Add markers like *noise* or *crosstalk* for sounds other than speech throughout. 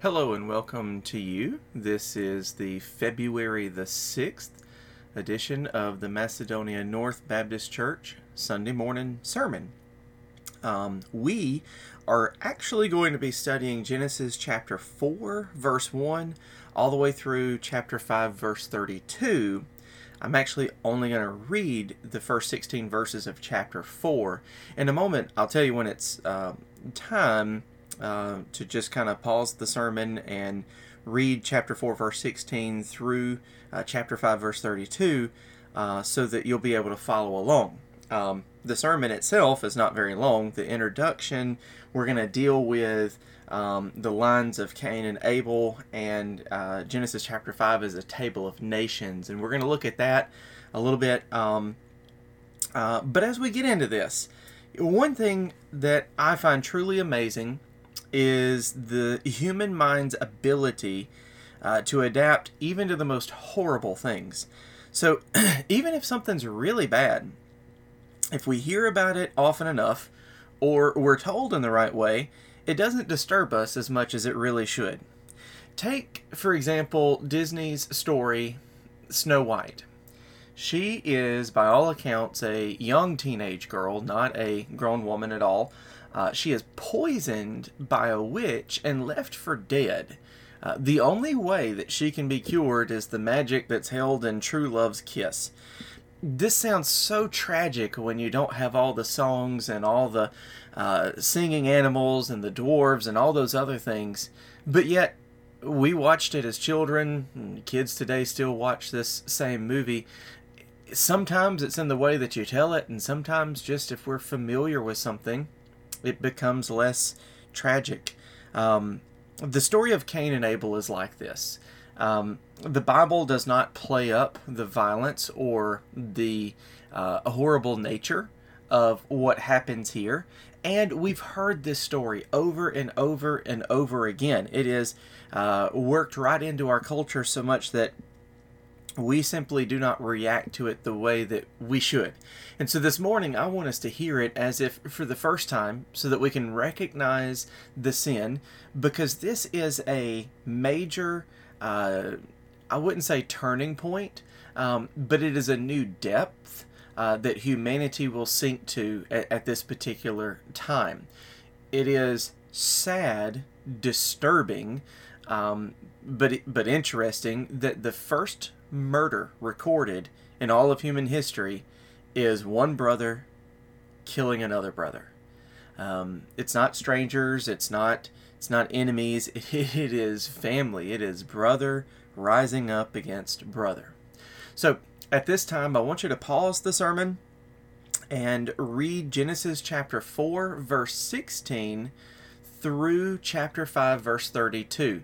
Hello and welcome to you. This is the February the 6th edition of the Macedonia North Baptist Church Sunday morning sermon. Um, we are actually going to be studying Genesis chapter 4, verse 1, all the way through chapter 5, verse 32. I'm actually only going to read the first 16 verses of chapter 4. In a moment, I'll tell you when it's uh, time uh, to just kind of pause the sermon and read chapter 4, verse 16 through uh, chapter 5, verse 32, uh, so that you'll be able to follow along. Um, the sermon itself is not very long. The introduction, we're going to deal with um, the lines of Cain and Abel, and uh, Genesis chapter 5 is a table of nations, and we're going to look at that a little bit. Um, uh, but as we get into this, one thing that I find truly amazing is the human mind's ability uh, to adapt even to the most horrible things. So, *clears throat* even if something's really bad, if we hear about it often enough, or we're told in the right way, it doesn't disturb us as much as it really should. Take, for example, Disney's story Snow White. She is, by all accounts, a young teenage girl, not a grown woman at all. Uh, she is poisoned by a witch and left for dead. Uh, the only way that she can be cured is the magic that's held in true love's kiss this sounds so tragic when you don't have all the songs and all the uh, singing animals and the dwarves and all those other things. But yet, we watched it as children. Kids today still watch this same movie. Sometimes it's in the way that you tell it, and sometimes just if we're familiar with something, it becomes less tragic. Um, the story of Cain and Abel is like this. Um, the Bible does not play up the violence or the uh, horrible nature of what happens here. And we've heard this story over and over and over again. It is uh, worked right into our culture so much that we simply do not react to it the way that we should. And so this morning, I want us to hear it as if for the first time so that we can recognize the sin because this is a major uh, I wouldn't say turning point, um, but it is a new depth uh, that humanity will sink to at, at this particular time. It is sad, disturbing, um, but but interesting that the first murder recorded in all of human history is one brother killing another brother. Um, it's not strangers. It's not it's not enemies, *laughs* it is family. It is brother rising up against brother. So at this time, I want you to pause the sermon and read Genesis chapter 4, verse 16 through chapter 5, verse 32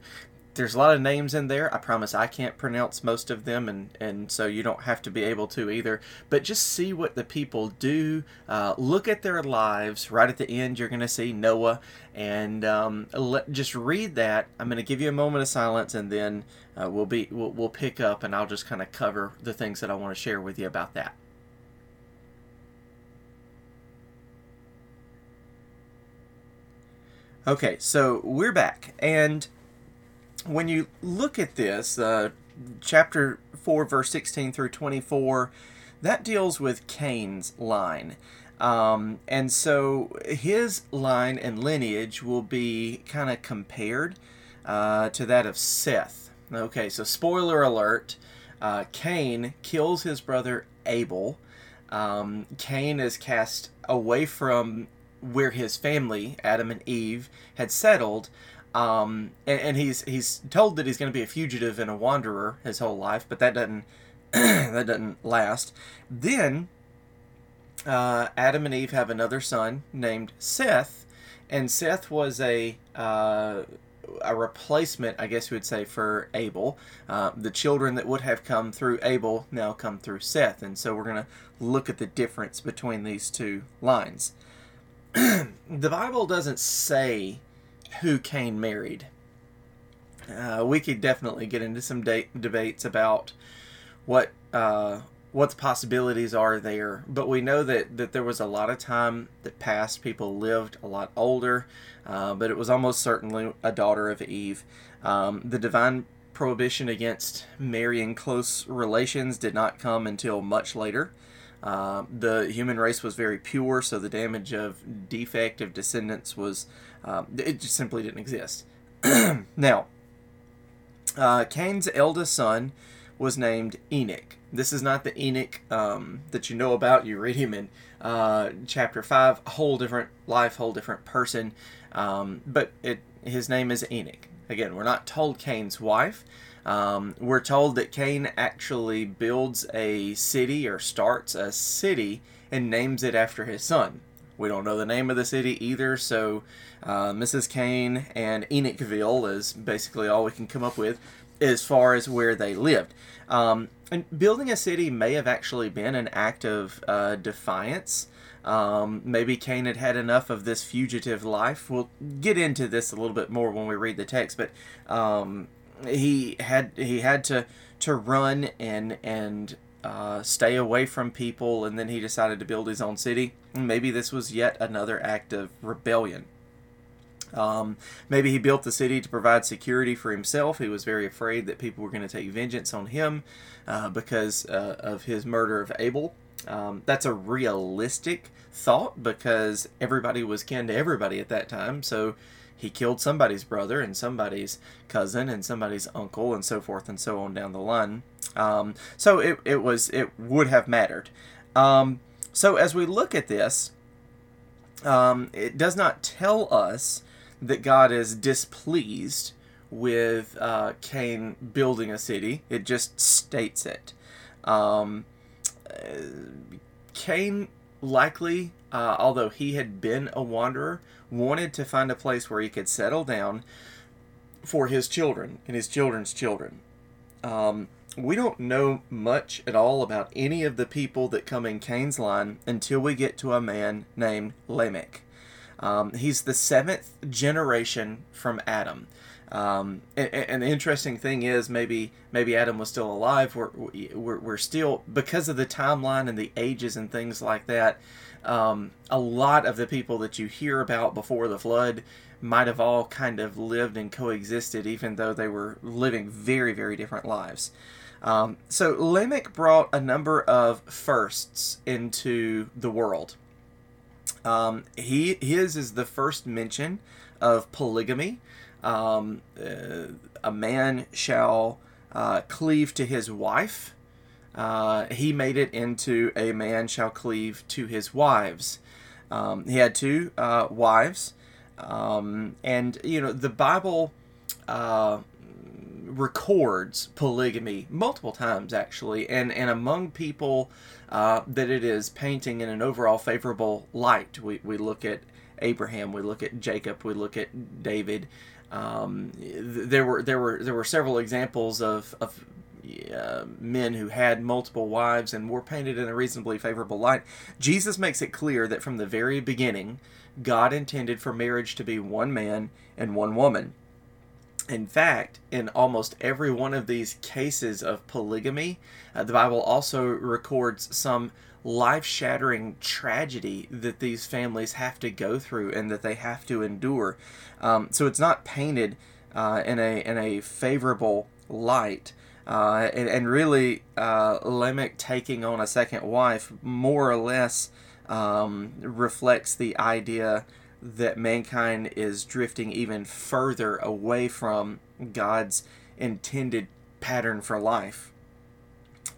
there's a lot of names in there. I promise I can't pronounce most of them, and, and so you don't have to be able to either. But just see what the people do. Uh, look at their lives. Right at the end, you're going to see Noah, and um, let, just read that. I'm going to give you a moment of silence, and then uh, we'll be we'll, we'll pick up, and I'll just kind of cover the things that I want to share with you about that. Okay, so we're back, and when you look at this, uh, chapter 4, verse 16 through 24, that deals with Cain's line. Um, and so his line and lineage will be kind of compared uh, to that of Seth. Okay, so spoiler alert uh, Cain kills his brother Abel. Um, Cain is cast away from where his family, Adam and Eve, had settled um, and, and he's he's told that he's going to be a fugitive and a wanderer his whole life, but that doesn't *clears throat* that doesn't last. Then uh, Adam and Eve have another son named Seth, and Seth was a uh, a replacement, I guess you would say, for Abel. Uh, the children that would have come through Abel now come through Seth, and so we're going to look at the difference between these two lines. *clears throat* the Bible doesn't say who Cain married. Uh, we could definitely get into some de- debates about what uh, what the possibilities are there. But we know that, that there was a lot of time that passed. People lived a lot older, uh, but it was almost certainly a daughter of Eve. Um, the divine prohibition against marrying close relations did not come until much later. Uh, the human race was very pure, so the damage of defective descendants was, uh, it just simply didn't exist. *clears throat* now, uh, Cain's eldest son was named Enoch. This is not the Enoch um, that you know about. You read him in uh, chapter 5, a whole different life, whole different person. Um, but it, his name is Enoch. Again, we're not told Cain's wife. Um, we're told that Cain actually builds a city or starts a city and names it after his son. We don't know the name of the city either, so uh, Mrs. Cain and Enochville is basically all we can come up with as far as where they lived. Um, and building a city may have actually been an act of uh, defiance. Um, maybe Cain had had enough of this fugitive life. We'll get into this a little bit more when we read the text, but um, he had he had to to run and and uh, stay away from people, and then he decided to build his own city. Maybe this was yet another act of rebellion. Um, maybe he built the city to provide security for himself. He was very afraid that people were going to take vengeance on him uh, because uh, of his murder of Abel. Um, that's a realistic thought because everybody was kin to everybody at that time. So he killed somebody's brother and somebody's cousin and somebody's uncle and so forth and so on down the line. Um, so it, it was it would have mattered. Um, so as we look at this, um, it does not tell us that God is displeased with uh, Cain building a city. It just states it. Um, uh, Cain likely, uh, although he had been a wanderer, wanted to find a place where he could settle down for his children and his children's children. Um, we don't know much at all about any of the people that come in Cain's line until we get to a man named Lamech. Um, he's the seventh generation from Adam. Um, and, and, the interesting thing is, maybe maybe Adam was still alive. We're, we're, we're still because of the timeline and the ages and things like that. Um, a lot of the people that you hear about before the flood might have all kind of lived and coexisted, even though they were living very very different lives. Um, so Lamech brought a number of firsts into the world. Um, he his is the first mention of polygamy. Um, uh, a man shall uh, cleave to his wife. Uh, he made it into a man shall cleave to his wives. Um, he had two uh, wives, um, and you know the Bible uh, records polygamy multiple times actually and and among people uh, that it is painting in an overall favorable light. We, we look at abraham we look at jacob we look at david. Um, there were there were there were several examples of, of uh, men who had multiple wives and were painted in a reasonably favorable light. Jesus makes it clear that from the very beginning, God intended for marriage to be one man and one woman. In fact, in almost every one of these cases of polygamy, uh, the Bible also records some life shattering tragedy that these families have to go through and that they have to endure. Um, so it's not painted uh, in, a, in a favorable light. Uh, and, and, really, uh, Lamech taking on a second wife more or less um, reflects the idea that mankind is drifting even further away from God's intended pattern for life.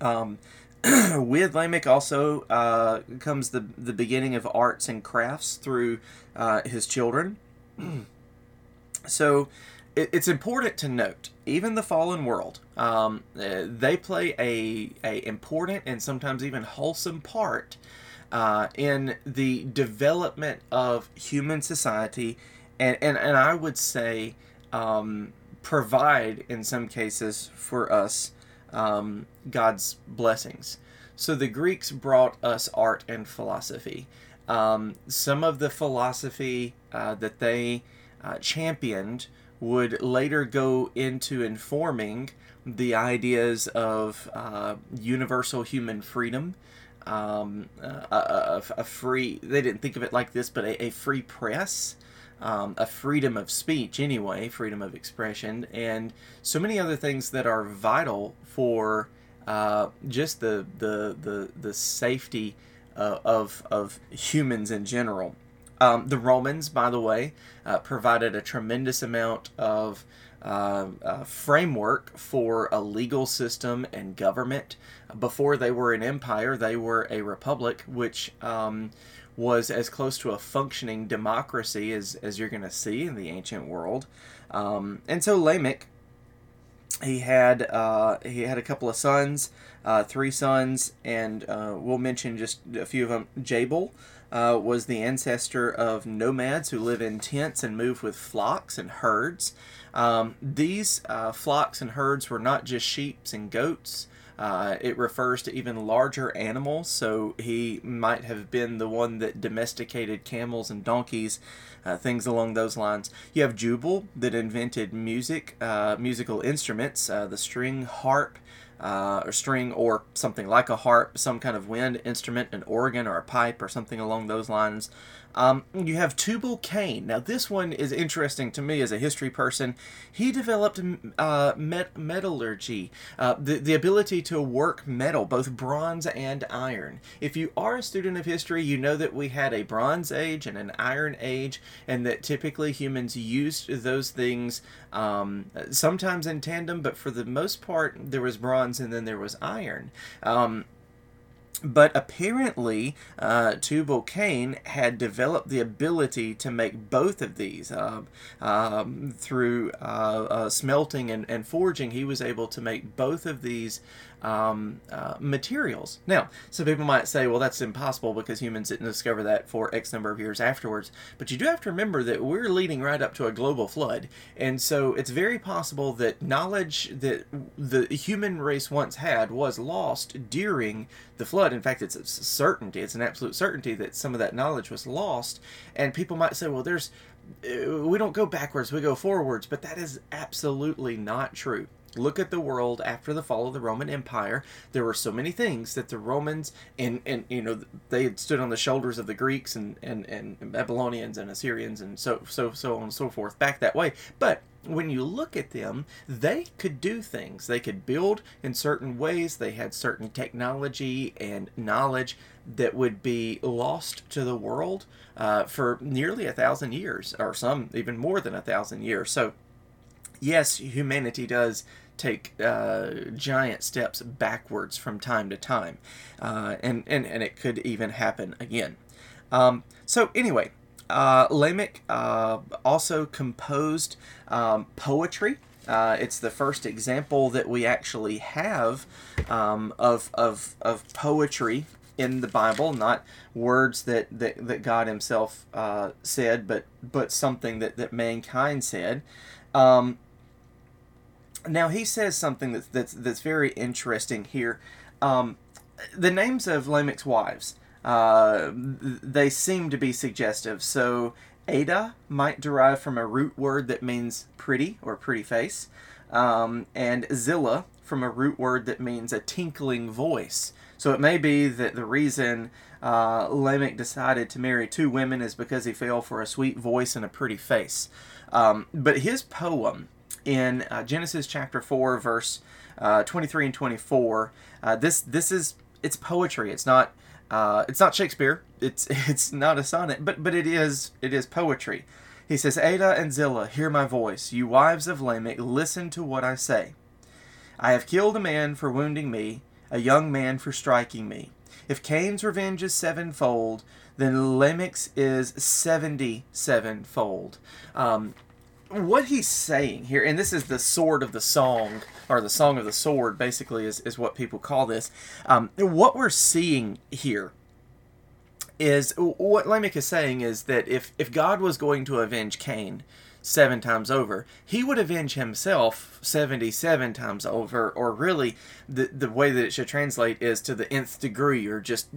Um, *clears throat* with Lamech also uh, comes the the beginning of arts and crafts through uh, his children. *clears throat* so it, it's important to note, even the fallen world, um, uh, they play a a important and sometimes even wholesome part uh, in the development of human society, and, and, and I would say um, provide in some cases for us um, God's blessings. So the Greeks brought us art and philosophy. Um, some of the philosophy uh, that they uh, championed would later go into informing the ideas of uh, universal human freedom. Um, a, a, a, free, they didn't think of it like this, but a, a free press, um, a freedom of speech, anyway, freedom of expression, and so many other things that are vital for uh, just the, the, the, the safety uh, of, of humans in general. Um, the Romans, by the way, uh, provided a tremendous amount of uh, uh, framework for a legal system and government. Before they were an empire, they were a republic, which um, was as close to a functioning democracy as, as you're going to see in the ancient world. Um, and so Lamech, he had uh, he had a couple of sons, uh, three sons, and uh, we'll mention just a few of them. Jabal, uh, was the ancestor of nomads who live in tents and move with flocks and herds. Um, these uh, flocks and herds were not just sheep and goats. Uh, it refers to even larger animals, so he might have been the one that domesticated camels and donkeys, uh, things along those lines. You have Jubal that invented music, uh, musical instruments, uh, the string harp, uh, or string or something like a harp, some kind of wind instrument, an organ or a pipe or something along those lines. Um, you have Tubal Cain. Now, this one is interesting to me as a history person. He developed uh, met- metallurgy, uh, the, the ability to work metal, both bronze and iron. If you are a student of history, you know that we had a Bronze Age and an Iron Age, and that typically humans used those things um, sometimes in tandem, but for the most part, there was bronze and then there was iron. Um, but apparently, uh, Tubal Cain had developed the ability to make both of these. Uh, um, through uh, uh, smelting and, and forging, he was able to make both of these um, uh, materials. Now, some people might say, well, that's impossible because humans didn't discover that for X number of years afterwards. But you do have to remember that we're leading right up to a global flood. And so it's very possible that knowledge that the human race once had was lost during the flood. In fact, it's a certainty, it's an absolute certainty that some of that knowledge was lost. And people might say, well, there's uh, we don't go backwards, we go forwards, but that is absolutely not true. Look at the world after the fall of the Roman Empire. There were so many things that the Romans and and you know they had stood on the shoulders of the Greeks and and, and Babylonians and Assyrians and so so so on and so forth back that way. But when you look at them, they could do things. They could build in certain ways. They had certain technology and knowledge that would be lost to the world uh, for nearly a thousand years, or some even more than a thousand years. So, yes, humanity does take uh, giant steps backwards from time to time, uh, and, and and it could even happen again. Um, so anyway, uh, Lamech uh, also composed um, poetry. Uh, it's the first example that we actually have um, of, of, of poetry in the Bible, not words that, that, that God Himself uh, said, but but something that, that mankind said. Um, now he says something that's that's that's very interesting here. Um, the names of Lamech's wives, uh, they seem to be suggestive. So Ada might derive from a root word that means pretty or pretty face, um, and Zillah from a root word that means a tinkling voice. So it may be that the reason uh, Lamech decided to marry two women is because he fell for a sweet voice and a pretty face. Um, but his poem in uh, Genesis chapter 4, verse uh, 23 and 24. Uh, this this is it's poetry. It's not uh, it's not Shakespeare. It's *laughs* it's not a sonnet, but but it is it is poetry. He says, Ada and Zillah, hear my voice. You wives of Lamech, listen to what I say. I have killed a man for wounding me, a young man for striking me. If Cain's revenge is sevenfold, then Lamech's is seventy sevenfold. Um, what he's saying here, and this is the sword of the song, or the song of the sword, basically, is, is what people call this. Um, what we're seeing here is what Lamech is saying is that if, if God was going to avenge Cain, seven times over. He would avenge himself 77 times over, or really, the, the way that it should translate is to the nth degree, or just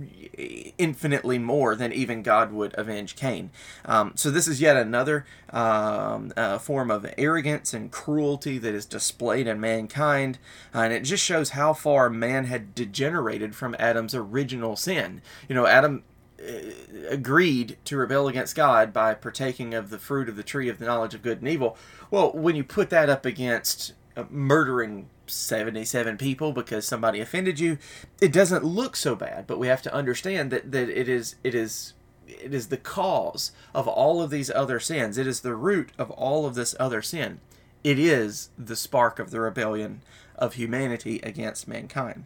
infinitely more than even God would avenge Cain. Um, so, this is yet another um, uh, form of arrogance and cruelty that is displayed in mankind, uh, and it just shows how far man had degenerated from Adam's original sin. You know, Adam agreed to rebel against God by partaking of the fruit of the tree of the knowledge of good and evil. Well, when you put that up against uh, murdering 77 people because somebody offended you, it doesn't look so bad, but we have to understand that, that it is it is it is the cause of all of these other sins. It is the root of all of this other sin. It is the spark of the rebellion of humanity against mankind.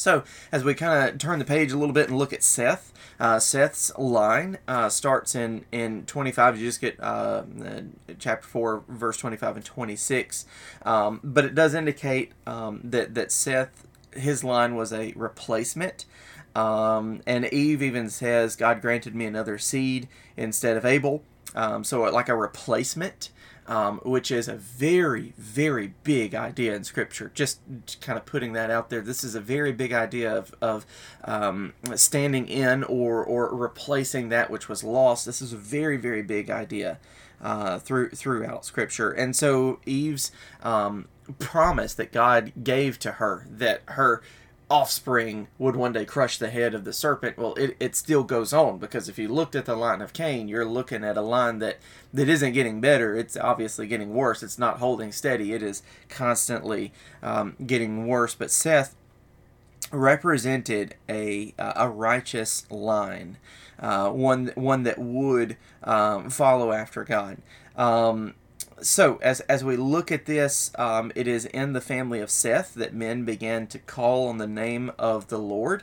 So, as we kind of turn the page a little bit and look at Seth, uh, Seth's line uh, starts in, in 25. You just get uh, chapter 4, verse 25 and 26. Um, but it does indicate um, that, that Seth, his line was a replacement. Um, and Eve even says, God granted me another seed instead of Abel. Um, so, like a replacement um, which is a very, very big idea in Scripture. Just kind of putting that out there. This is a very big idea of, of um, standing in or, or replacing that which was lost. This is a very, very big idea uh, through throughout Scripture. And so Eve's um, promise that God gave to her that her offspring would one day crush the head of the serpent. Well it, it still goes on because if you looked at the line of cain you're looking at a line that that isn't getting better. It's obviously getting worse. It's not holding steady. It is constantly um, getting worse. But seth represented a a righteous line uh, one one that would um, follow after god. Um, so as as we look at this, um, it is in the family of Seth that men began to call on the name of the Lord.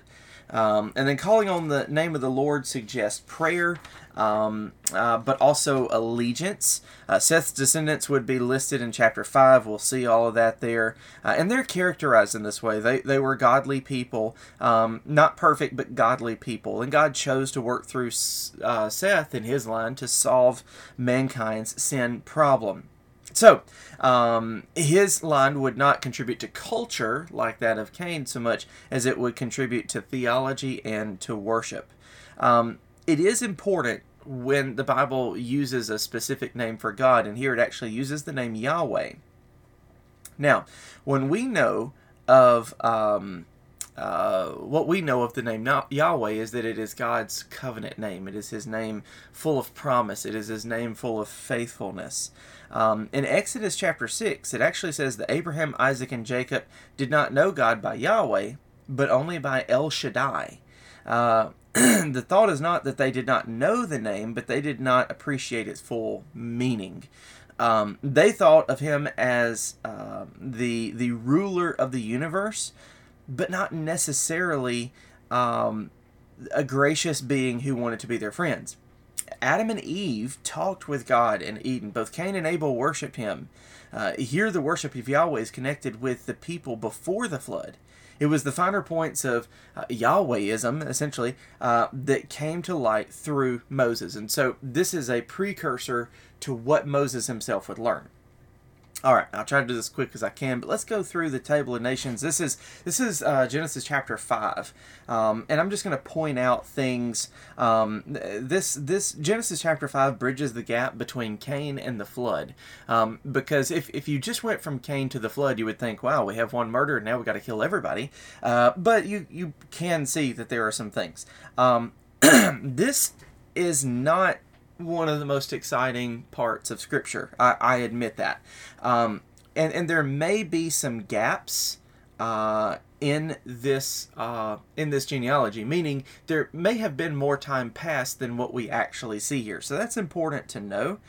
Um, and then calling on the name of the Lord suggests prayer, um, uh, but also allegiance. Uh, Seth's descendants would be listed in chapter 5. We'll see all of that there. Uh, and they're characterized in this way. They, they were godly people, um, not perfect, but godly people. And God chose to work through uh, Seth and his line to solve mankind's sin problem. So, um, his line would not contribute to culture like that of Cain so much as it would contribute to theology and to worship. Um, it is important when the Bible uses a specific name for God, and here it actually uses the name Yahweh. Now, when we know of um, uh, what we know of the name Yahweh is that it is God's covenant name. It is His name full of promise. It is His name full of faithfulness. Um, in Exodus chapter 6, it actually says that Abraham, Isaac, and Jacob did not know God by Yahweh, but only by El Shaddai. Uh, *clears throat* the thought is not that they did not know the name, but they did not appreciate its full meaning. Um, they thought of him as uh, the the ruler of the universe, but not necessarily um, a gracious being who wanted to be their friends. Adam and Eve talked with God in Eden. Both Cain and Abel worshipped him. Uh, here, the worship of Yahweh is connected with the people before the flood. It was the finer points of uh, Yahwehism, essentially, uh, that came to light through Moses. And so, this is a precursor to what Moses himself would learn. All right, I'll try to do this quick as I can, but let's go through the table of nations. This is this is uh, Genesis chapter five, um, and I'm just going to point out things. Um, this this Genesis chapter five bridges the gap between Cain and the flood, um, because if if you just went from Cain to the flood, you would think, wow, we have one murder, and now we got to kill everybody. Uh, but you you can see that there are some things. Um, *clears throat* this is not one of the most exciting parts of Scripture. I, I admit that. Um, and, and there may be some gaps uh, in this uh, in this genealogy, meaning there may have been more time passed than what we actually see here. So that's important to know.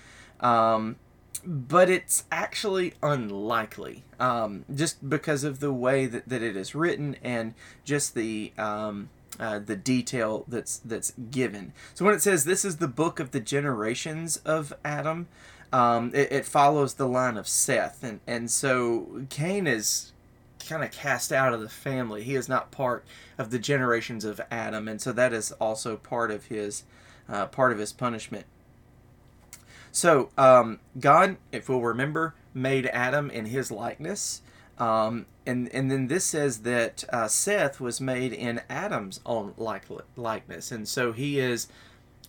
Um, but it's actually unlikely, um, just because of the way that, that it is written and just the um, uh, the detail that's that's given. So when it says this is the book of the generations of Adam, um, it, it, follows the line of Seth, and and so Cain is kind of cast out of the family. He is not part of the generations of Adam, and so that is also part of his uh, part of his punishment. So, um, God, if we'll remember, made Adam in his likeness. Um, and, and then this says that uh, Seth was made in Adam's own like, likeness. And so he is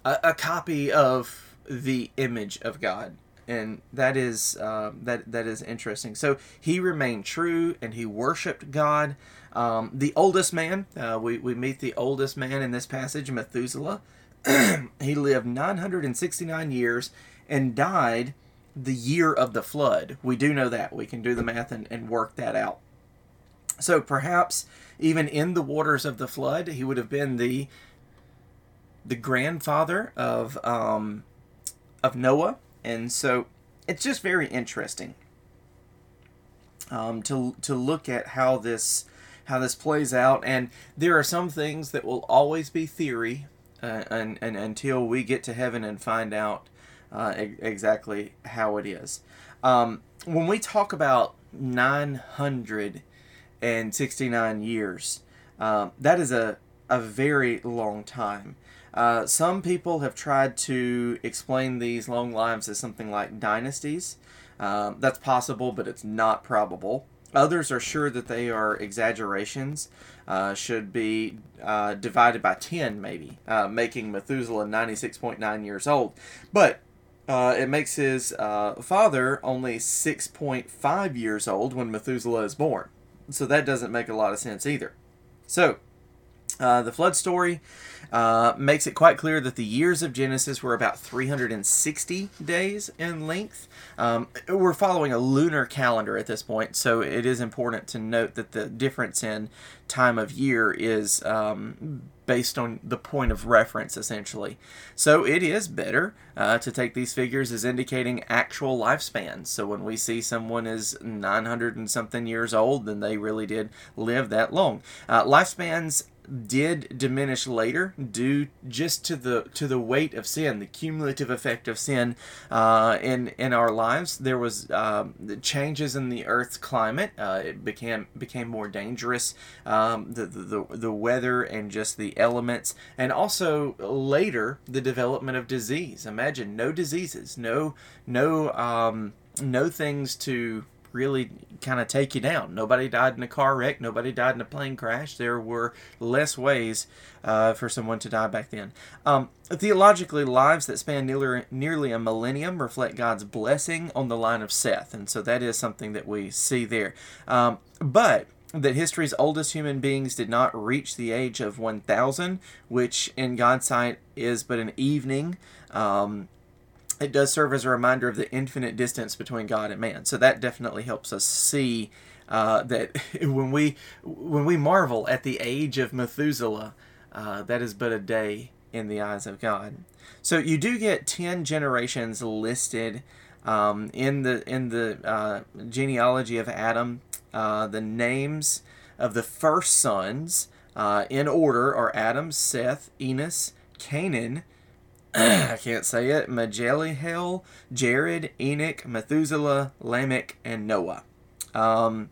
a, a copy of the image of God and that is uh, that that is interesting. So he remained true and he worshipped God. Um, the oldest man, uh, we we meet the oldest man in this passage, Methuselah. *clears throat* he lived 969 years and died the year of the flood. We do know that. We can do the math and, and work that out. So perhaps even in the waters of the flood, he would have been the the grandfather of um, of Noah and so it's just very interesting um, to to look at how this how this plays out. And there are some things that will always be theory, uh, and, and until we get to heaven and find out uh, exactly how it is. Um, when we talk about 969 years, um, that is a, a very long time. Uh, some people have tried to explain these long lives as something like dynasties. Um, that's possible, but it's not probable. Others are sure that they are exaggerations, uh, should be uh, divided by 10, maybe, uh, making Methuselah 96.9 years old. But uh, it makes his uh, father only 6.5 years old when Methuselah is born. So that doesn't make a lot of sense either. So, uh, the flood story uh, makes it quite clear that the years of Genesis were about 360 days in length. Um, we're following a lunar calendar at this point, so it is important to note that the difference in time of year is um, based on the point of reference, essentially. So it is better uh, to take these figures as indicating actual lifespans. So when we see someone is 900 and something years old, then they really did live that long. Uh, lifespans did diminish later due just to the to the weight of sin, the cumulative effect of sin uh, in in our lives. There was um, changes in the Earth's climate. Uh, it became became more dangerous. Um, the, the the weather and just the elements, and also later the development of disease. Imagine no diseases, no no um, no things to really kind of take you down. Nobody died in a car wreck. Nobody died in a plane crash. There were less ways uh, for someone to die back then. Um, theologically, lives that span nearly, nearly a millennium reflect God's blessing on the line of Seth. And so that is something that we see there. Um, but that history's oldest human beings did not reach the age of 1,000, which in God's sight is but an evening. Um, it does serve as a reminder of the infinite distance between God and man. So that definitely helps us see uh, that *laughs* when we when we marvel at the age of Methuselah, uh, that is but a day in the eyes of God. So you do get ten generations listed um, in the in the uh, genealogy of Adam. Uh, the names of the first sons uh, in order are Adam, Seth, Enos, Canaan. *clears throat* I can't say it. Majeliel, Jared, Enoch, Methuselah, Lamech, and Noah. Um,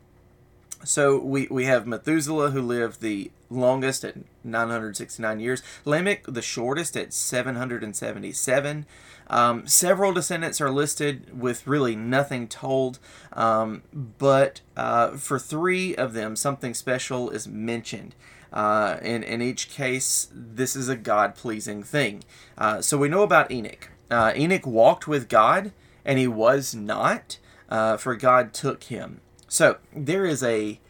so we, we have Methuselah who lived the longest at 969 years, Lamech the shortest at 777. Um, several descendants are listed with really nothing told, um, but uh, for three of them, something special is mentioned. Uh, in, in each case, this is a God pleasing thing. Uh, so we know about Enoch. Uh, Enoch walked with God, and he was not, uh, for God took him. So there is a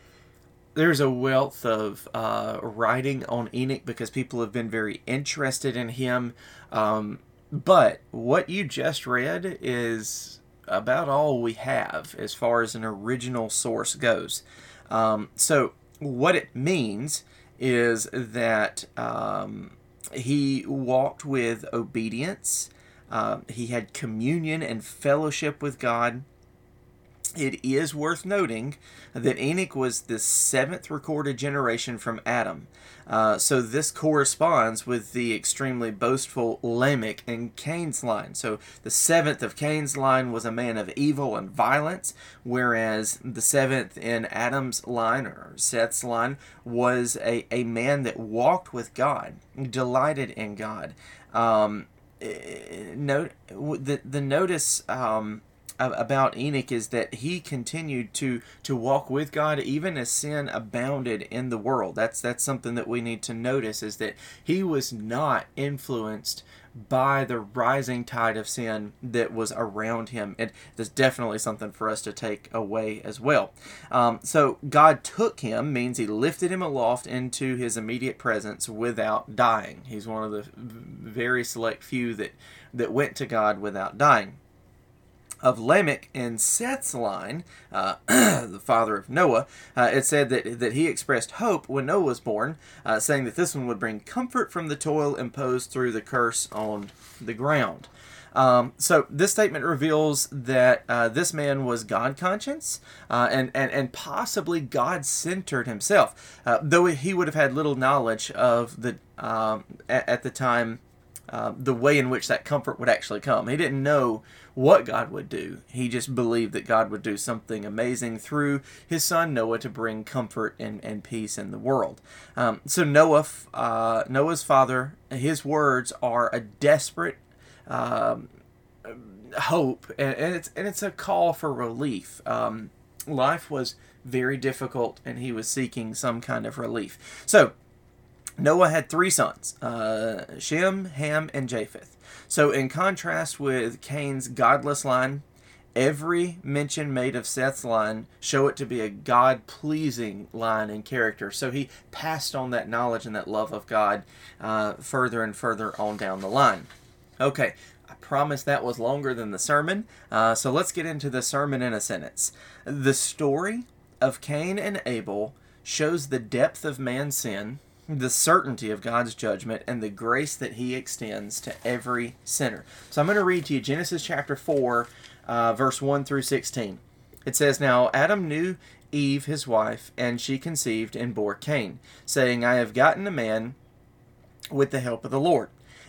there's a wealth of uh, writing on Enoch because people have been very interested in him. Um, but what you just read is about all we have as far as an original source goes. Um, so what it means is that um, he walked with obedience. Uh, he had communion and fellowship with God. It is worth noting that Enoch was the seventh recorded generation from Adam. Uh, so this corresponds with the extremely boastful Lamech in Cain's line. So the seventh of Cain's line was a man of evil and violence, whereas the seventh in Adam's line or Seth's line was a, a man that walked with God, delighted in God. Um, note the the notice um, about Enoch is that he continued to to walk with God even as sin abounded in the world. That's that's something that we need to notice is that he was not influenced by the rising tide of sin that was around him. And there's definitely something for us to take away as well. Um, so God took him means he lifted him aloft into his immediate presence without dying. He's one of the very select few that that went to God without dying of Lamech and Seth's line, uh, *clears throat* the father of Noah, uh, it said that, that he expressed hope when Noah was born, uh, saying that this one would bring comfort from the toil imposed through the curse on the ground. Um, so this statement reveals that uh, this man was God conscious uh, and, and, and possibly God centered himself, uh, though he would have had little knowledge of the um, at, at, the time uh, the way in which that comfort would actually come. He didn't know what God would do. He just believed that God would do something amazing through his son Noah to bring comfort and, and peace in the world. Um, so Noah, uh, Noah's father, his words are a desperate um, hope, and, and, it's and it's a call for relief. Um, life was very difficult, and he was seeking some kind of relief. So Noah had three sons uh, Shem, Ham, and Japheth. So, in contrast with Cain's godless line, every mention made of Seth's line show it to be a God pleasing line and character. So he passed on that knowledge and that love of God uh, further and further on down the line. Okay, I promise that was longer than the sermon. Uh, so let's get into the sermon in a sentence. The story of Cain and Abel shows the depth of man's sin the certainty of God's judgment and the grace that He extends to every sinner. So I'm going to read to you Genesis chapter 4, uh, verse 1 through 16. It says, Now Adam knew Eve his wife, and she conceived and bore Cain, saying, I have gotten a man with the help of the Lord.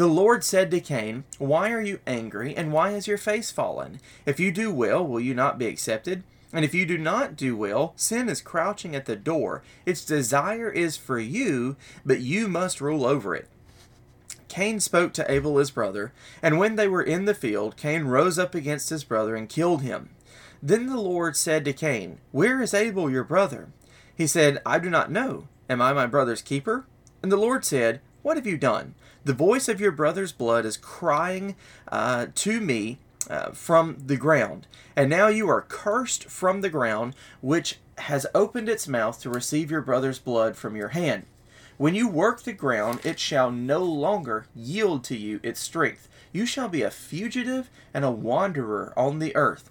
The Lord said to Cain, Why are you angry, and why is your face fallen? If you do well, will you not be accepted? And if you do not do well, sin is crouching at the door. Its desire is for you, but you must rule over it. Cain spoke to Abel his brother, and when they were in the field, Cain rose up against his brother and killed him. Then the Lord said to Cain, Where is Abel your brother? He said, I do not know. Am I my brother's keeper? And the Lord said, What have you done? The voice of your brother's blood is crying uh, to me uh, from the ground. And now you are cursed from the ground, which has opened its mouth to receive your brother's blood from your hand. When you work the ground, it shall no longer yield to you its strength. You shall be a fugitive and a wanderer on the earth.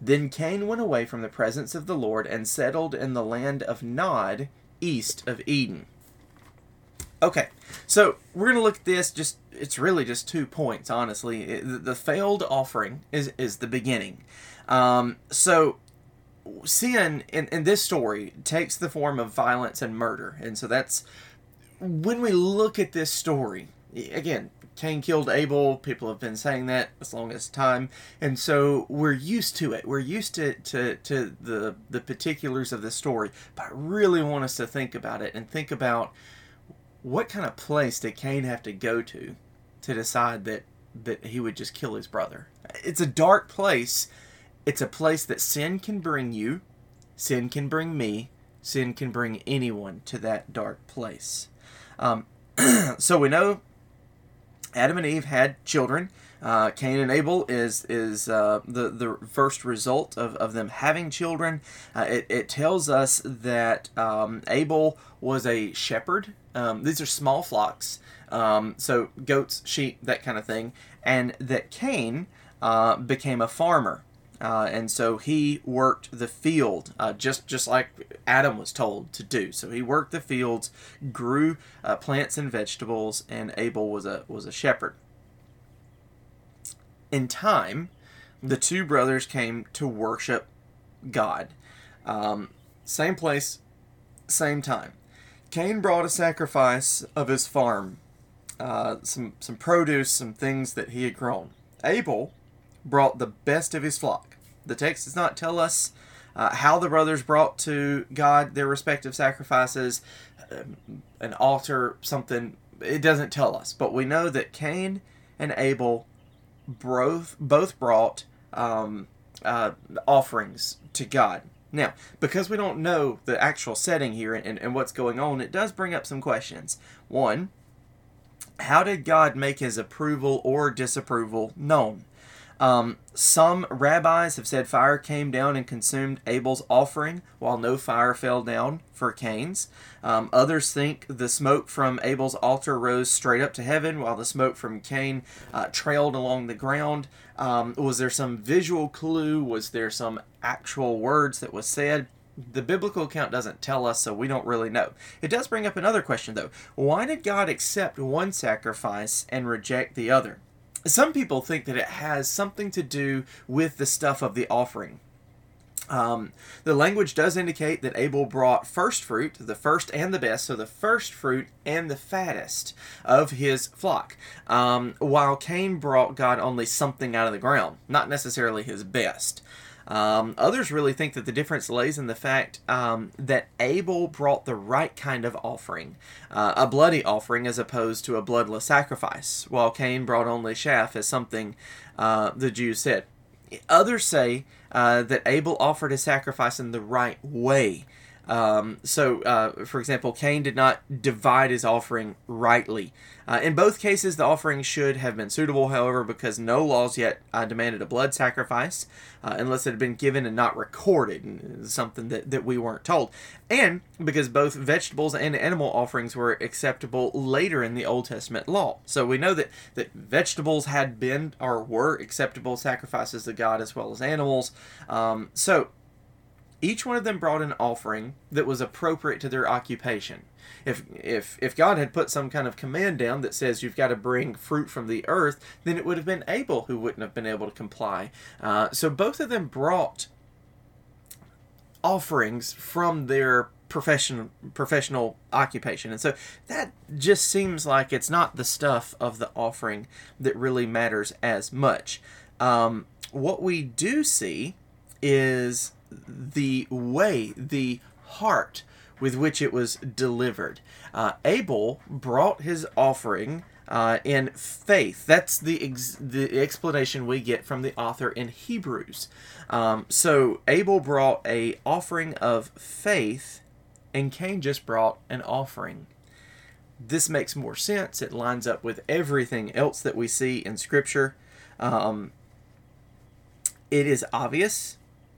Then Cain went away from the presence of the Lord and settled in the land of Nod, east of Eden. Okay, so we're going to look at this just it's really just two points honestly the failed offering is is the beginning um, so sin in, in this story takes the form of violence and murder. And so that's when we look at this story, again, Cain killed Abel. People have been saying that as long as time, and so we're used to it. We're used to to, to the the particulars of the story. But I really want us to think about it and think about what kind of place did Cain have to go to to decide that that he would just kill his brother. It's a dark place it's a place that sin can bring you, sin can bring me, sin can bring anyone to that dark place. Um, *clears throat* so we know Adam and Eve had children. Uh, Cain and Abel is is uh, the the first result of, of them having children. Uh, it, it tells us that um, Abel was a shepherd. Um, these are small flocks, um, so goats, sheep, that kind of thing, and that Cain uh, became a farmer. Uh, and so he worked the field uh, just just like Adam was told to do. So he worked the fields, grew uh, plants and vegetables, and Abel was a was a shepherd. In time, the two brothers came to worship God. Um, same place, same time. Cain brought a sacrifice of his farm, uh, some some produce, some things that he had grown. Abel brought the best of his flock. The text does not tell us uh, how the brothers brought to God their respective sacrifices, um, an altar, something. It doesn't tell us, but we know that Cain and Abel both both brought um, uh, offerings to God. Now, because we don't know the actual setting here and, and what's going on, it does bring up some questions. One, how did God make his approval or disapproval known? Um, some rabbis have said fire came down and consumed Abel's offering, while no fire fell down for Cain's. Um, others think the smoke from Abel's altar rose straight up to heaven, while the smoke from Cain uh, trailed along the ground. Um, was there some visual clue? Was there some actual words that was said? The biblical account doesn't tell us, so we don't really know. It does bring up another question, though. Why did God accept one sacrifice and reject the other? Some people think that it has something to do with the stuff of the offering. Um, the language does indicate that Abel brought first fruit, the first and the best, so the first fruit and the fattest of his flock, um, while Cain brought God only something out of the ground, not necessarily his best. Um, others really think that the difference lays in the fact um, that Abel brought the right kind of offering, uh, a bloody offering as opposed to a bloodless sacrifice, while Cain brought only chaff as something uh, the Jews said. Others say uh, that Abel offered his sacrifice in the right way. Um, so, uh, for example, Cain did not divide his offering rightly. Uh, in both cases, the offering should have been suitable, however, because no laws yet uh, demanded a blood sacrifice uh, unless it had been given and not recorded, something that, that we weren't told. And because both vegetables and animal offerings were acceptable later in the Old Testament law. So we know that, that vegetables had been or were acceptable sacrifices to God as well as animals. Um, so each one of them brought an offering that was appropriate to their occupation. If if if God had put some kind of command down that says you've got to bring fruit from the earth, then it would have been Abel who wouldn't have been able to comply. Uh, so both of them brought offerings from their professional professional occupation and so that just seems like it's not the stuff of the offering that really matters as much um, what we do see is the way, the heart with which it was delivered. Uh, Abel brought his offering uh, in faith. That's the ex- the explanation we get from the author in Hebrews. Um, so Abel brought a offering of faith, and Cain just brought an offering. This makes more sense. It lines up with everything else that we see in Scripture. Um, it is obvious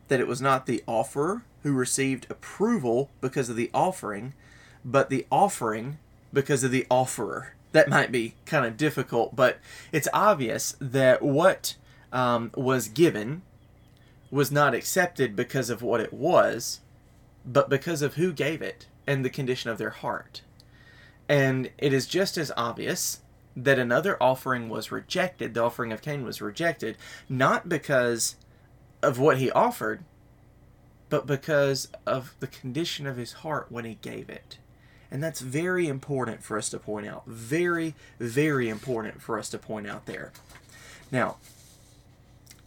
that it was not the offerer who received approval because of the offering, but the offering because of the offerer. That might be kind of difficult, but it's obvious that what um, was given was not accepted because of what it was, but because of who gave it and the condition of their heart. And it is just as obvious that another offering was rejected, the offering of Cain was rejected, not because of what he offered, but because of the condition of his heart when he gave it. And that's very important for us to point out. Very, very important for us to point out there. Now,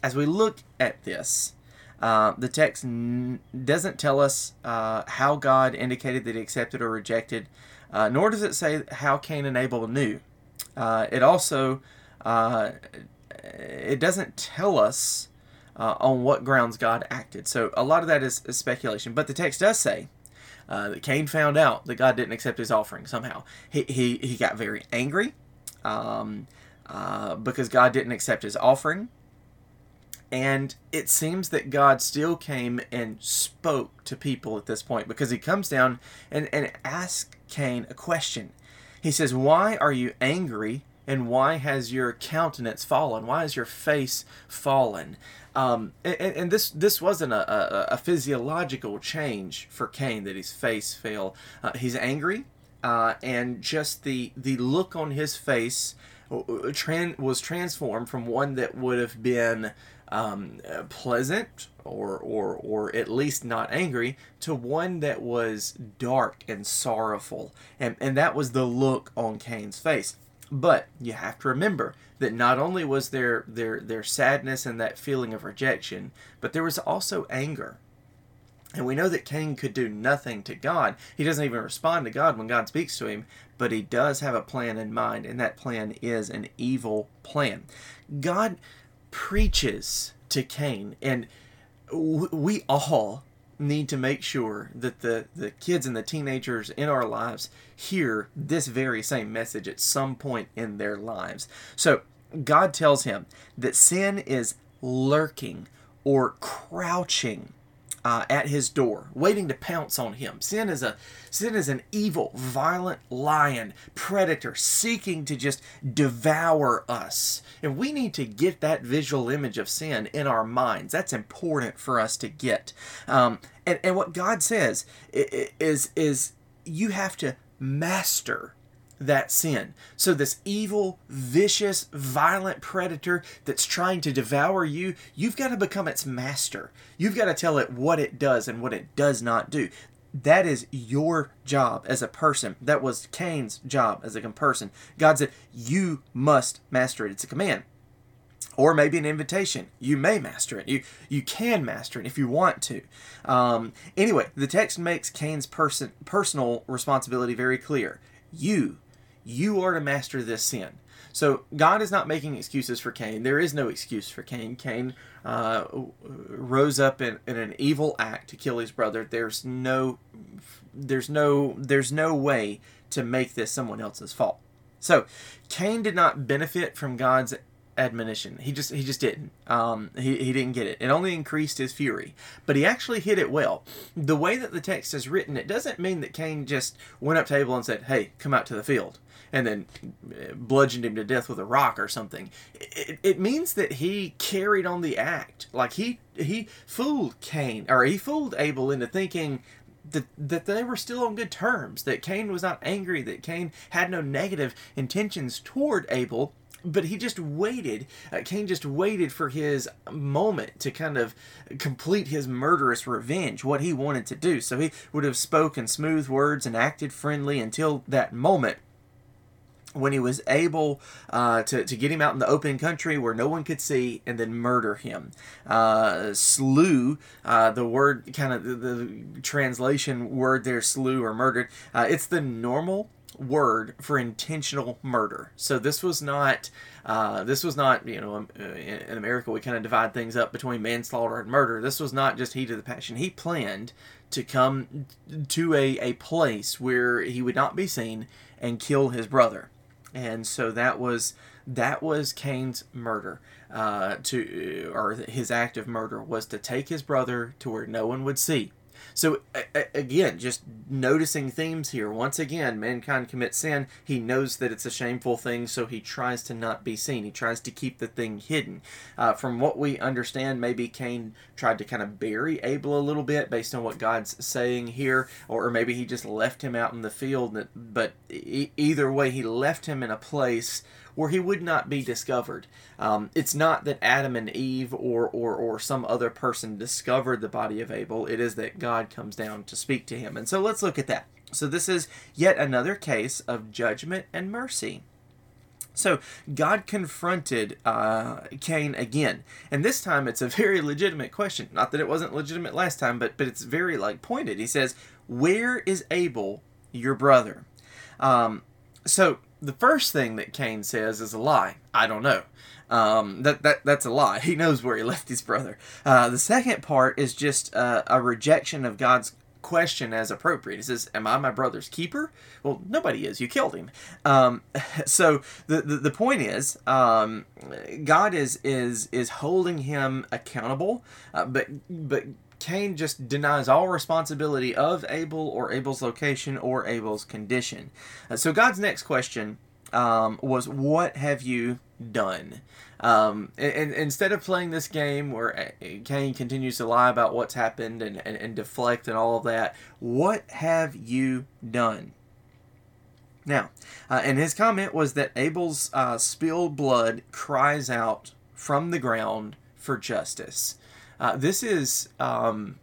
as we look at this, uh, the text n- doesn't tell us uh, how God indicated that he accepted or rejected, uh, nor does it say how Cain and Abel knew. Uh, it also uh, it doesn't tell us uh, on what grounds God acted. So a lot of that is, is speculation. But the text does say uh, that Cain found out that God didn't accept his offering somehow. He, he, he got very angry. Um, uh, because God didn't accept his offering. And it seems that God still came and spoke to people at this point because he comes down and, and asks Cain a question. He says, Why are you angry and why has your countenance fallen? Why has your face fallen? Um, and, and, this this wasn't a, a, a, physiological change for Cain that his face fell. Uh, he's angry, uh, and just the the look on his face uh, tran- was transformed from one that would have been um, pleasant or, or, or at least not angry to one that was dark and sorrowful. And, and that was the look on Cain's face. But you have to remember that not only was there their, their sadness and that feeling of rejection, but there was also anger. And we know that Cain could do nothing to God. He doesn't even respond to God when God speaks to him, but he does have a plan in mind, and that plan is an evil plan. God preaches to Cain, and we all need to make sure that the, the kids and the teenagers in our lives hear this very same message at some point in their lives. So, God tells him that sin is lurking or crouching uh, at his door, waiting to pounce on him. Sin is a sin is an evil, violent lion, predator, seeking to just devour us. And we need to get that visual image of sin in our minds. That's important for us to get. Um, and and what God says is is you have to master that sin. So, this evil, vicious, violent predator that's trying to devour you, you've got to become its master. You've got to tell it what it does and what it does not do. That is your job as a person. That was Cain's job as a person. God said, You must master it. It's a command. Or maybe an invitation. You may master it. You you can master it if you want to. Um, anyway, the text makes Cain's person personal responsibility very clear. You you are to master this sin. So God is not making excuses for Cain. There is no excuse for Cain. Cain uh, rose up in, in, an evil act to kill his brother. There's no, there's no, there's no way to make this someone else's fault. So Cain did not benefit from God's admonition. He just he just didn't. Um, he he didn't get it. It only increased his fury. But he actually hit it well. The way that the text is written, it doesn't mean that Cain just went up to Abel and said, "Hey, come out to the field." and then uh, bludgeoned him to death with a rock or something. It, it means that he carried on the act. Like he he fooled Cain or he fooled Abel into thinking that, that they were still on good terms, that Cain was not angry, that Cain had no negative intentions toward Abel, but he just waited. Uh, Cain just waited for his moment to kind of complete his murderous revenge, what he wanted to do. So he would have spoken smooth words and acted friendly until that moment when he was able uh, to, to get him out in the open country where no one could see and then murder him. Uh, slew, uh, the word, kind of the, the, translation word there, slew or murdered, uh, it's the normal word for intentional murder. So this was not, uh, this was not, you know, um, uh, in, America we kind of divide things up between manslaughter and murder. This was not just heat of the passion. He planned to come to a, a place where he would not be seen and kill his brother and so that was that was Cain's murder. Uh, to or his act of murder was to take his brother to where no one would see, so again, just noticing themes here. Once again, mankind commits sin. He knows that it's a shameful thing, so he tries to not be seen. He tries to keep the thing hidden. Uh, from what we understand, maybe Cain tried to kind of bury Abel a little bit based on what God's saying here, or, maybe he just left him out in the field. But either way, he left him in a place where he would not be discovered. Um, it's not that Adam and Eve or, or, or some other person discovered the body of Abel, it is that God comes down to speak to him. And so let's look at that. So, this is yet another case of judgment and mercy. So God confronted uh, Cain again, and this time it's a very legitimate question. Not that it wasn't legitimate last time, but but it's very like pointed. He says, "Where is Abel, your brother?" Um, so the first thing that Cain says is a lie. I don't know. Um, that, that that's a lie. He knows where he left his brother. Uh, the second part is just uh, a rejection of God's question as appropriate. He says, "Am I my brother's keeper?" Well, nobody is. You killed him. Um, *laughs* so the, the, the point is, um, God is is is holding him accountable, uh, but but Cain just denies all responsibility of Abel or Abel's location or Abel's condition. Uh, so God's next question um, was, "What have you done?" Um, and, and, instead of playing this game where uh, Cain continues to lie about what's happened and, and, and deflect and all of that, what have you done? Now, uh, and his comment was that Abel's uh, spilled blood cries out from the ground for justice. Uh, this is um,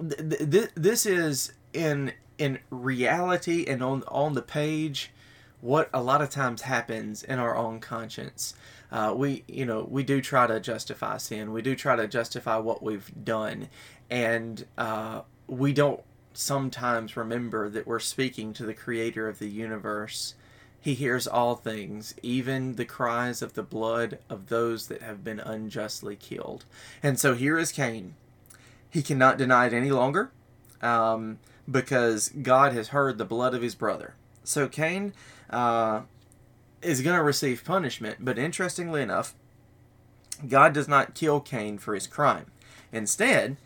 th- th- this is in in reality and on on the page what a lot of times happens in our own conscience. Uh, we you know we do try to justify sin. We do try to justify what we've done, and uh, we don't sometimes remember that we're speaking to the Creator of the universe he hears all things, even the cries of the blood of those that have been unjustly killed. And so here is Cain. He cannot deny it any longer um, because God has heard the blood of his brother. So Cain uh, is going to receive punishment, but interestingly enough, God does not kill Cain for his crime. Instead,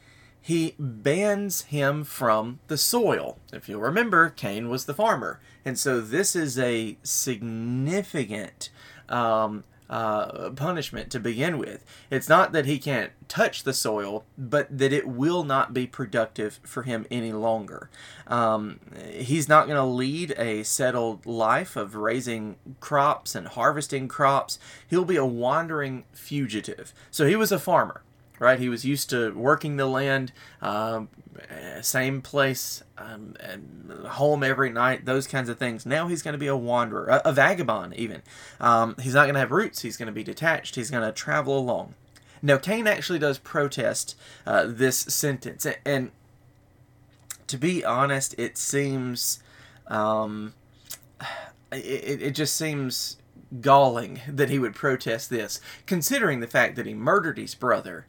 he bans him from the soil. If you'll remember, Cain was the farmer. And so this is a significant um, uh, punishment to begin with. It's not that he can't touch the soil, but that it will not be productive for him any longer. Um, he's not going to lead a settled life of raising crops and harvesting crops. He'll be a wandering fugitive. So he was a farmer right? He was used to working the land, um, same place, um, home every night, those kinds of things. Now he's going to be a wanderer, a, a vagabond, even. Um, he's not going to have roots. He's going to be detached. He's going to travel along. Now, Cain actually does protest uh, this sentence, and to be honest, it seems, um, it, it just seems galling that he would protest this, considering the fact that he murdered his brother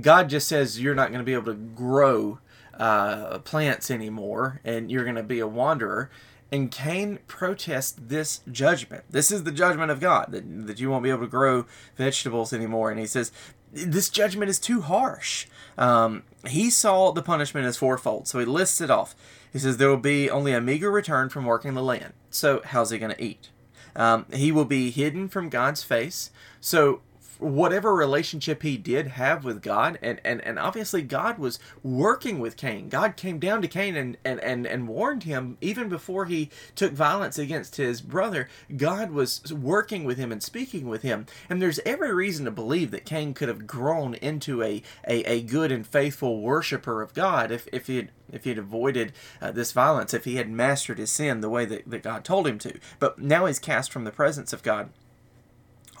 God just says you're not going to be able to grow uh, plants anymore and you're going to be a wanderer. And Cain protests this judgment. This is the judgment of God that, that you won't be able to grow vegetables anymore. And he says, This judgment is too harsh. Um, he saw the punishment as fourfold. So he lists it off. He says, There will be only a meager return from working the land. So, how's he going to eat? Um, he will be hidden from God's face. So, whatever relationship he did have with God, and, and, and obviously God was working with Cain. God came down to Cain and, and, and, and warned him even before he took violence against his brother. God was working with him and speaking with him. And there's every reason to believe that Cain could have grown into a, a, a good and faithful worshiper of God if, if he had if he had avoided uh, this violence, if he had mastered his sin the way that, that God told him to. But now he's cast from the presence of God.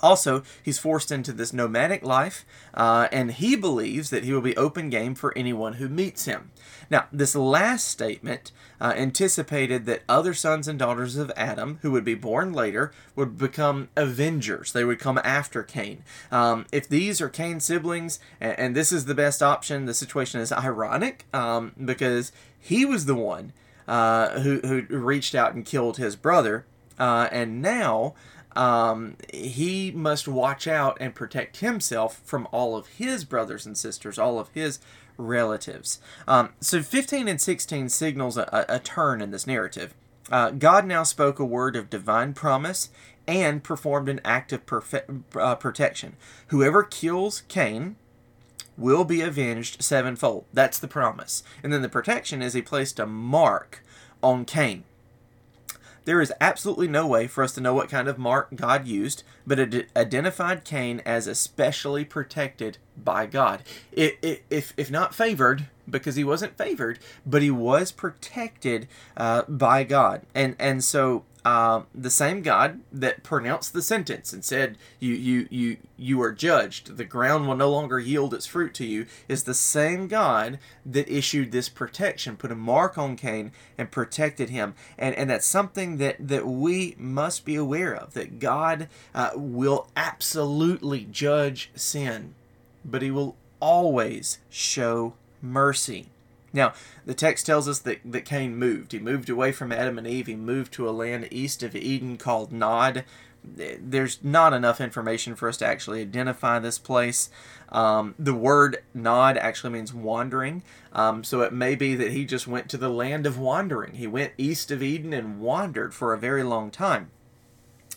Also, he's forced into this nomadic life, uh, and he believes that he will be open game for anyone who meets him. Now, this last statement uh, anticipated that other sons and daughters of Adam, who would be born later, would become avengers. They would come after Cain. Um, if these are Cain's siblings, and, and, this is the best option, the situation is ironic um, because he was the one uh, who, who reached out and killed his brother. Uh, and now um, he must watch out and protect himself from all of his brothers and sisters, all of his relatives. Um, so 15 and 16 signals a, a turn in this narrative. Uh, God now spoke a word of divine promise and performed an act of perfe- uh, protection. Whoever kills Cain will be avenged sevenfold. That's the promise. And then the protection is he placed a mark on Cain. There is absolutely no way for us to know what kind of mark God used, but it identified Cain as especially protected by God. It, it, if, if not favored, because he wasn't favored, but he was protected uh, by God. And, and so uh, the same God that pronounced the sentence and said, "You, you, you, you are judged. The ground will no longer yield its fruit to you," is the same God that issued this protection, put a mark on Cain, and protected him. And and that's something that that we must be aware of. That God uh, will absolutely judge sin, but He will always show mercy. Now, the text tells us that, that Cain moved. He moved away from Adam and Eve. He moved to a land east of Eden called Nod. There's not enough information for us to actually identify this place. Um, the word Nod actually means wandering. Um, so it may be that he just went to the land of wandering. He went east of Eden and wandered for a very long time.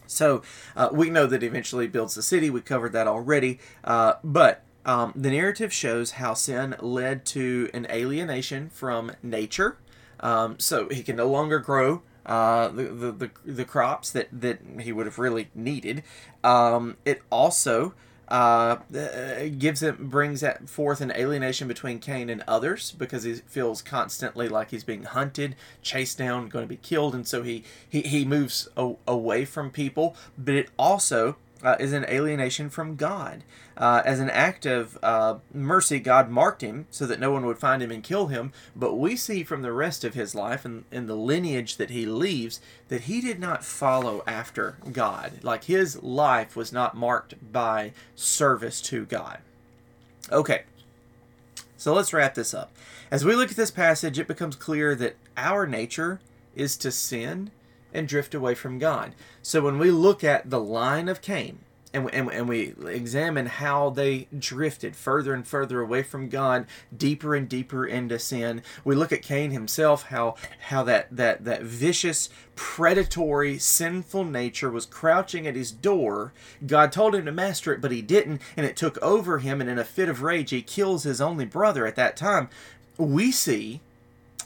So uh, we know that eventually builds the city. We covered that already. Uh, but um, the narrative shows how sin led to an alienation from nature. Um, so he can no longer grow uh, the, the, the, the, crops that, that he would have really needed. Um, it also uh, uh gives it brings that forth an alienation between Cain and others because he feels constantly like he's being hunted, chased down, going to be killed, and so he he, he moves a, away from people. But it also uh, is an alienation from God. Uh, as an act of uh, mercy, God marked him so that no one would find him and kill him. But we see from the rest of his life and in the lineage that he leaves that he did not follow after God. Like his life was not marked by service to God. Okay, so let's wrap this up. As we look at this passage, it becomes clear that our nature is to sin and drift away from God. So when we look at the line of Cain, and, and, and we examine how they drifted further and further away from God, deeper and deeper into sin. We look at Cain himself, how how that that that vicious, predatory, sinful nature was crouching at his door. God told him to master it, but he didn't, and it took over him. And in a fit of rage, he kills his only brother at that time. We see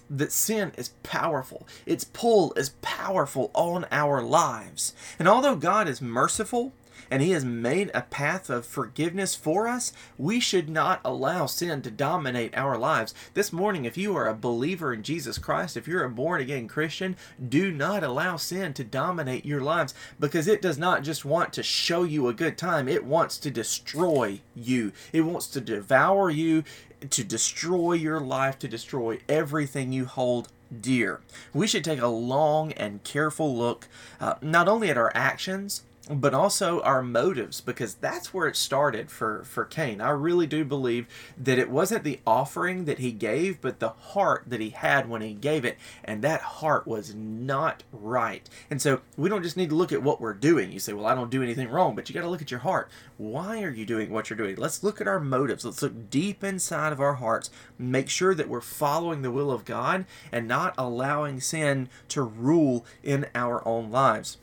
that sin is powerful. Its pull is powerful on our lives. And although God is merciful and He has made a path of forgiveness for us, we should not allow sin to dominate our lives. This morning, if you are a believer in Jesus Christ, if you're a born again Christian, do not allow sin to dominate your lives because it does not just want to show you a good time, it wants to destroy you. It wants to devour you to destroy your life, to destroy everything you hold dear. We should take a long and careful look uh, not only at our actions, but also our motives because that's where it started for for Cain. I really do believe that it wasn't the offering that he gave but the heart that he had when he gave it and that heart was not right. And so we don't just need to look at what we're doing. You say, "Well, I don't do anything wrong," but you got to look at your heart. Why are you doing what you're doing? Let's look at our motives. Let's look deep inside of our hearts. Make sure that we're following the will of God and not allowing sin to rule in our own lives.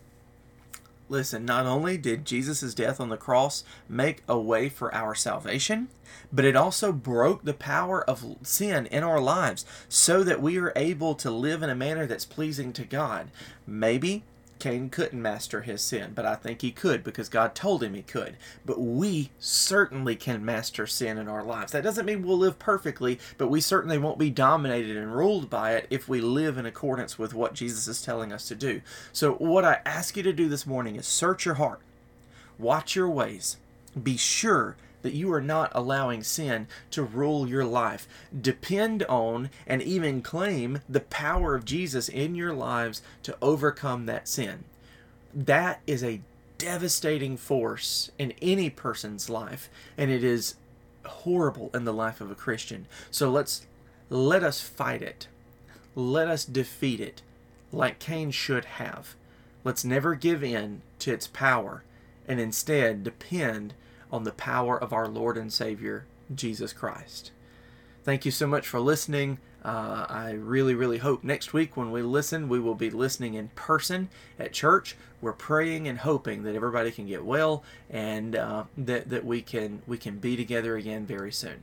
Listen, not only did Jesus' death on the cross make a way for our salvation, but it also broke the power of sin in our lives so that we are able to live in a manner that's pleasing to God. Maybe Cain couldn't master his sin, but I think he could because God told him he could. But we certainly can master sin in our lives. That doesn't mean we'll live perfectly, but we certainly won't be dominated and ruled by it if we live in accordance with what Jesus is telling us to do. So, what I ask you to do this morning is search your heart, watch your ways, be sure that you are not allowing sin to rule your life. Depend on and even claim the power of Jesus in your lives to overcome that sin. That is a devastating force in any person's life, and it is horrible in the life of a Christian. So let's let us fight it. Let us defeat it like Cain should have. Let's never give in to its power and instead depend on the power of our Lord and Savior, Jesus Christ. Thank you so much for listening. Uh, I really, really hope next week when we listen, we will be listening in person at church. We're praying and hoping that everybody can get well and uh, that, that we can we can be together again very soon.